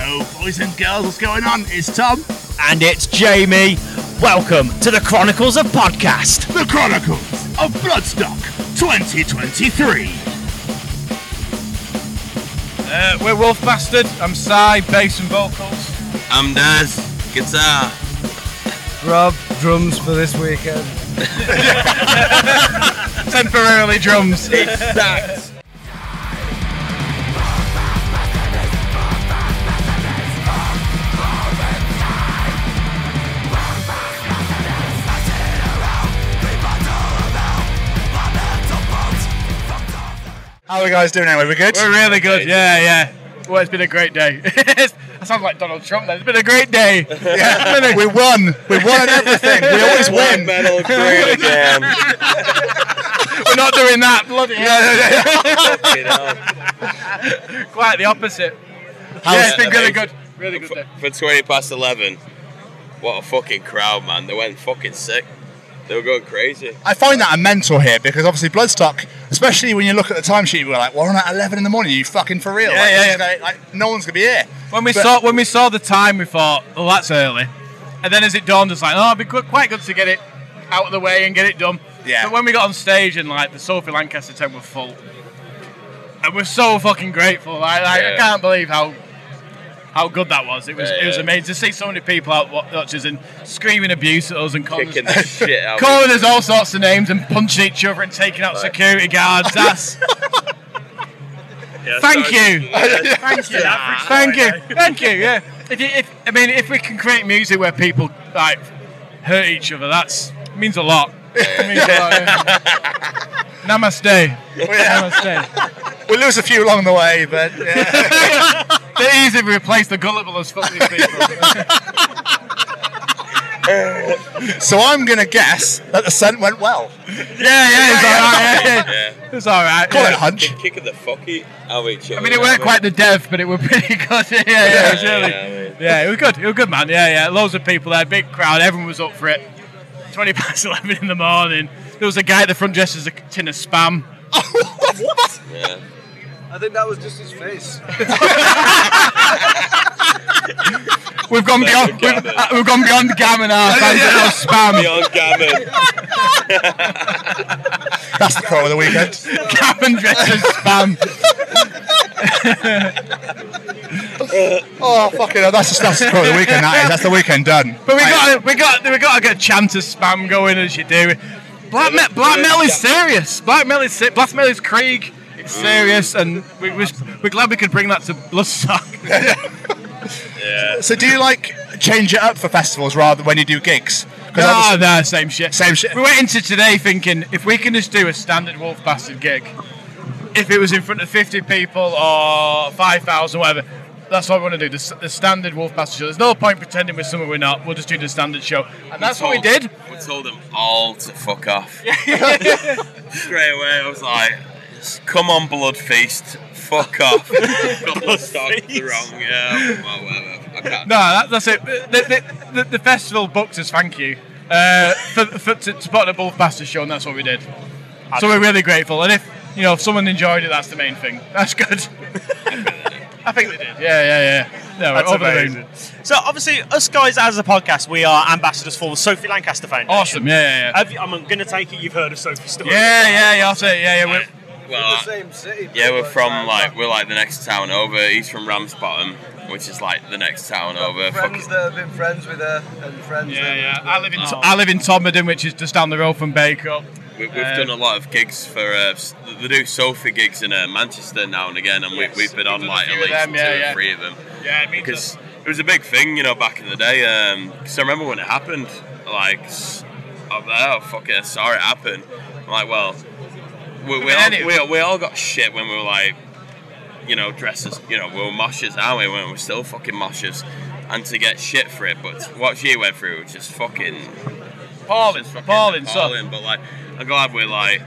Hello, boys and girls, what's going on? It's Tom, And it's Jamie. Welcome to the Chronicles of Podcast. the Chronicles of Bloodstock 2023. Uh, we're Wolfbastard. I'm Si, bass and vocals. I'm Daz, guitar. Rob, drums for this weekend. Temporarily drums. Sax. How are we guys doing anyway? We good? We're really good. Yeah, yeah. Well, it's been a great day. I sound like Donald Trump. Then. It's been a great day. Yeah, we won. We won everything. We always win. Metal green again. We're not doing that. Bloody hell. Fucking hell. Quite the opposite. How yeah, it's been really good. Really good day. for 20 past 11, what a fucking crowd, man. They went fucking sick. They were going crazy. I find that a mental here because obviously Bloodstock, especially when you look at the timesheet, we're like, we're on at 11 in the morning. Are you fucking for real? Yeah, like, yeah, this is gonna- like, no one's gonna be here. When we But- saw when we saw the time, we thought, "Oh, that's early." And then as it dawned, it's like, "Oh, it'd be good, quite good to get it out of the way and get it done." Yeah. But when we got on stage and like the Sophie Lancaster tent were full, and we're so fucking grateful. Like, like, I can't believe how how good that was. It was Yeah, it was yeah. amazing to see so many people out wa- watching and screaming abuse at us and calling Kicking us, the shit out. calling us all sorts of names and punching each other and taking out security guards. That's Yeah, Thank so- you. Yeah. Thank you. Thank you. Thank you. Yeah. If, you, if I mean, if we can create music where people like hurt each other, that's means a lot. Means a lot. yeah. Namaste. Namaste. We lose a few along the way, but yeah. They're easy to replace the gullible as fuck these people. so I'm gonna guess that the scent went well. Yeah, yeah, it's all right. Yeah, yeah. Yeah. It's all right. Call it a hunch. Kick- Kicking the fuck out of each other. I mean, it weren't quite the dev, but it were pretty good. Yeah, yeah, it was really. Yeah, I Yeah, it was good. It was good, man. Yeah, yeah. Loads of people there, big crowd. Everyone was up for it. 20 past 11 in the morning. There was a guy at the front dressed as a tin of spam. Yeah. I think that was just his face. We've gone beyond. We've, Gammon. uh, we've gone beyond gammon our fans it was spam. Beyond gammon. That's the quote of the weekend. gammon dressed as spam. Oh fucking hell, that's that's the quote of the weekend. That is. That's the weekend done. But we Right. got we got we got to get a chant of spam going as you do. Black me- black metal is serious. Black metal is se- black metal is Krieg. It's serious, and we, we, we're glad we could bring that to Bloodstock. Yeah. So do you like change it up for festivals rather than when you do gigs? Because No, no, same shit. Same shit. We went into today thinking if we can just do a standard Wolfbastard gig, if it was in front of 50 people or 5,000, whatever, that's what we want to do. The, the standard Wolfbastard show. There's no point pretending we're something we're not. We'll just do the standard show, and that's what we did. We told them all to fuck off. Straight away, I was like, come on, Blood Feast, fuck off. Got Bloodstock the wrong, yeah, well, whatever. I can't. No, that, that's it. The, the, the, the festival booked us. Thank you uh, for, for to, to put on a Wolfbastard show, and that's what we did. So we're really grateful. And if you know if someone enjoyed it, that's the main thing. That's good. I think they did. Yeah, yeah, yeah. No, That's over the amazing. So, obviously, us guys as a podcast, we are ambassadors for the Sophie Lancaster Foundation. Awesome. Yeah, yeah, yeah. You, I'm going to take it you've heard of Sophie's story. Yeah, yeah, yeah. I'll say, yeah, yeah. We're, Well, the same city. yeah, we're from like we're like the next town over. He's from Ramsbottom, which is like the next town over. Friends Fucking, that have been friends with her and friends. yeah, that yeah. I live in Oh. I live in Todmorden, which is just down the road from Bacup. we, we've Uh, done a lot of gigs for. Uh, s- they do Sophie gigs in uh, Manchester now and again, and Yes, we, we've been on like at least them, two yeah, or yeah. three of them. Yeah, me because it was a big thing, you know, back in the day. Because I remember when it happened, like, s- I'm like, oh fuck it, sorry it happened. I'm like, well, we, we, all, we, we all got shit when we were like, you know, dresses, you know, we were moshers, aren't we? When we're still fucking moshers. And to get shit for it, but what she went through was just fucking Appalling, fucking appalling. So, appalling. But like, I'm glad we're like,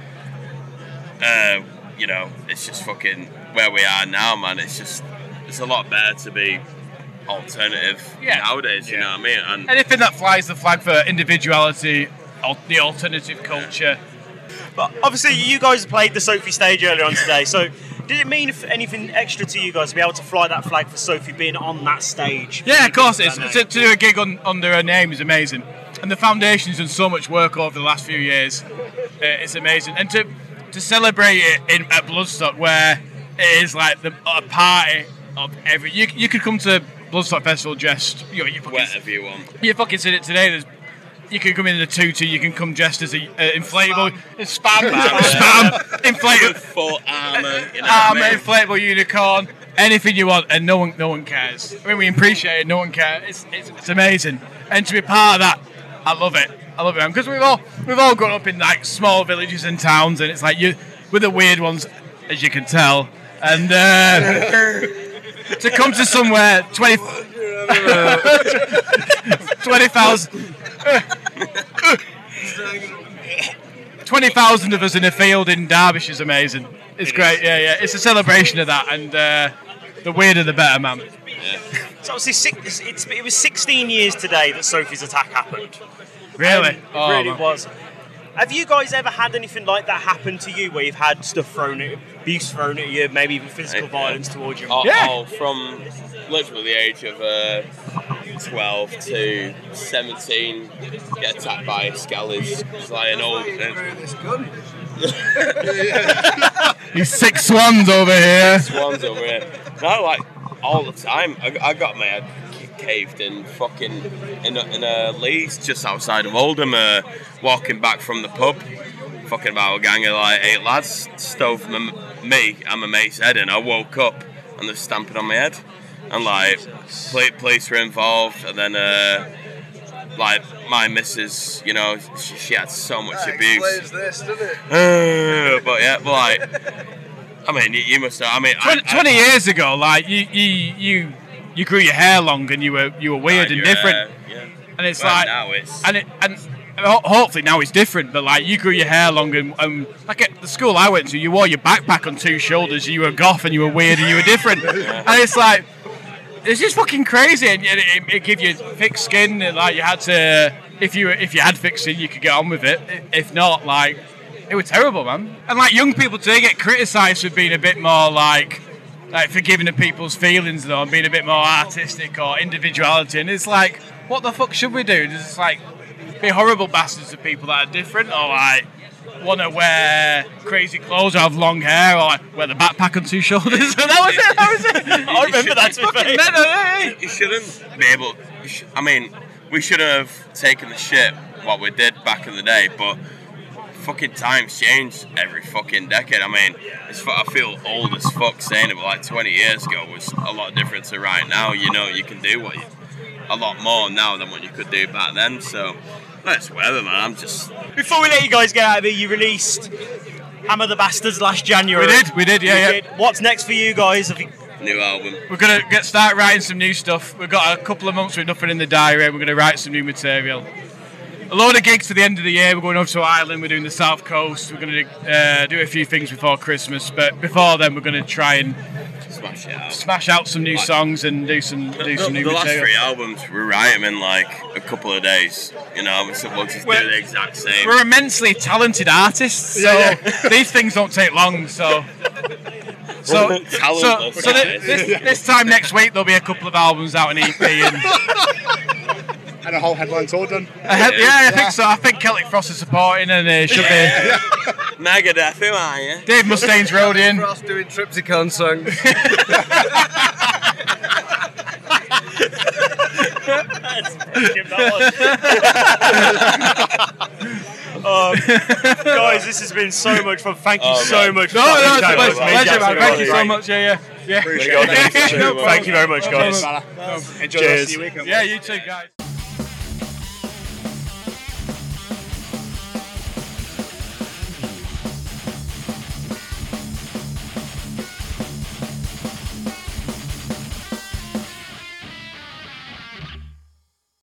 uh, you know, it's just fucking where we are now, man. It's just, it's a lot better to be alternative Yeah. nowadays. You Yeah. know what I mean? And anything that flies the flag for individuality, al- the alternative culture. But obviously, you guys played the Sophie stage earlier on today. So, Did it mean anything extra to you guys to be able to fly that flag for Sophie being on that stage? Yeah, of course it is. That To, to do a gig on, under her name is amazing. And the foundation's done so much work over the last few years. Uh, it's amazing. And to to celebrate it in at Bloodstock, where it is like the, a party of every. You, you could come to Bloodstock Festival dressed. You know, you fucking, Whatever you want. you fucking said it today. There's, you can come in in a tutu. You can come dressed as a uh, inflatable spam, spam, inflatable Full armour, you know armor, I mean? inflatable unicorn, anything you want, and no one, no one cares. I mean, we appreciate it. No one cares. It's, it's, it's amazing, and to be part of that, I love it. I love it because we've all we've all grown up in like small villages and towns, and it's like you we're the weird ones, as you can tell, and uh, to come to somewhere 20 20,000 20,000 of us in a field in Derbyshire is amazing. It's great, yeah, yeah. It's a celebration of that, and uh, the weirder the better, man. So obviously, six, it's, it was 16 years today that Sophie's attack happened. Really? Um, it Oh, really man. was. Have you guys ever had anything like that happen to you, where you've had stuff thrown at abuse thrown at you, maybe even physical Yeah. violence towards you? Oh, Yeah. oh, from literally the age of uh, 12 to 17, get attacked by skellies. It's like an old. Through this six swans over here. Six swans over here. No, like all the time. I, I got my head caved in fucking in a, in a Lees just outside of Oldham. Uh, walking back from the pub, fucking about a gang of like eight lads stove m- me and my mate's head and I woke up and they're stamping on my head, and like poli- police were involved, and then. Uh, like my missus, you know, she, she had so much That abuse. this, it? Uh, but yeah, but like, I mean, you, you must. have- I mean, 20, I- 20 years ago, like you, you, you, you grew your hair long and you were, you were weird and Yeah, different. yeah. And it's Well, like, now it's and it, and hopefully now it's different. But like you grew your hair long and, um, like at the school I went to, you wore your backpack on two shoulders. You were goth and you were weird and you were different. And it's like it's just fucking crazy. And it, it, it you thick skin. And like you had to, if you if you had thick skin, you could get on with it. If not, like it was terrible, man. And like young people today get criticised for being a bit more like. Like forgiving of people's feelings though, and being a bit more artistic or individuality, and it's like, what the fuck should we do? Just like be horrible bastards to people that are different, or like want to wear crazy clothes or have long hair, or wear the backpack on two shoulders. that was it. That was it. I remember that to be Fucking fair. mental, eh? you shouldn't be able. sh- I mean, we should have taken the shit what we did back in the day, but fucking times change every fucking decade. I mean, it's fu- I feel old as fuck saying it, but like 20 years ago was a lot different to right now. You know, you can do what you, a lot more now than what you could do back then. So that's whatever, man. I'm just Before we let you guys get out of here, you released Hammer the Bastards last January. We did, we did, yeah, You yeah. did. What's next for you guys? Have you, new album. We're gonna get start writing some new stuff. We've got a couple of months with nothing in the diary. We're gonna write some new material. A load of gigs for the end of the year. We're going over to Ireland. We're doing the South Coast. We're gonna uh, do a few things before Christmas, but before then, we're gonna try and Smash it out. smash out some new songs and do some do The, some new the last material. three albums, we write them in like a couple of days. You know, so we'll just Well, do the exact same. We're immensely talented artists, so Yeah, these things don't take long. So, so, so, so th- this, this time next week there'll be a couple of albums out, an EP, and And a whole headline tour done. I have- yeah, I think so. I think Celtic Frost is supporting, and uh, should be Megadeth, who are you? Dave Mustaine's roading. Frost doing Triptykon songs. um, guys, this has been so much fun. Thank you Oh, so man. much. No, for no, fucking it's a pleasure, with me. pleasure, man. Thank you so much. Yeah, yeah, yeah. Appreciate Thank you very much, guys. Enjoy the rest of your weekend. Yeah, you too, guys.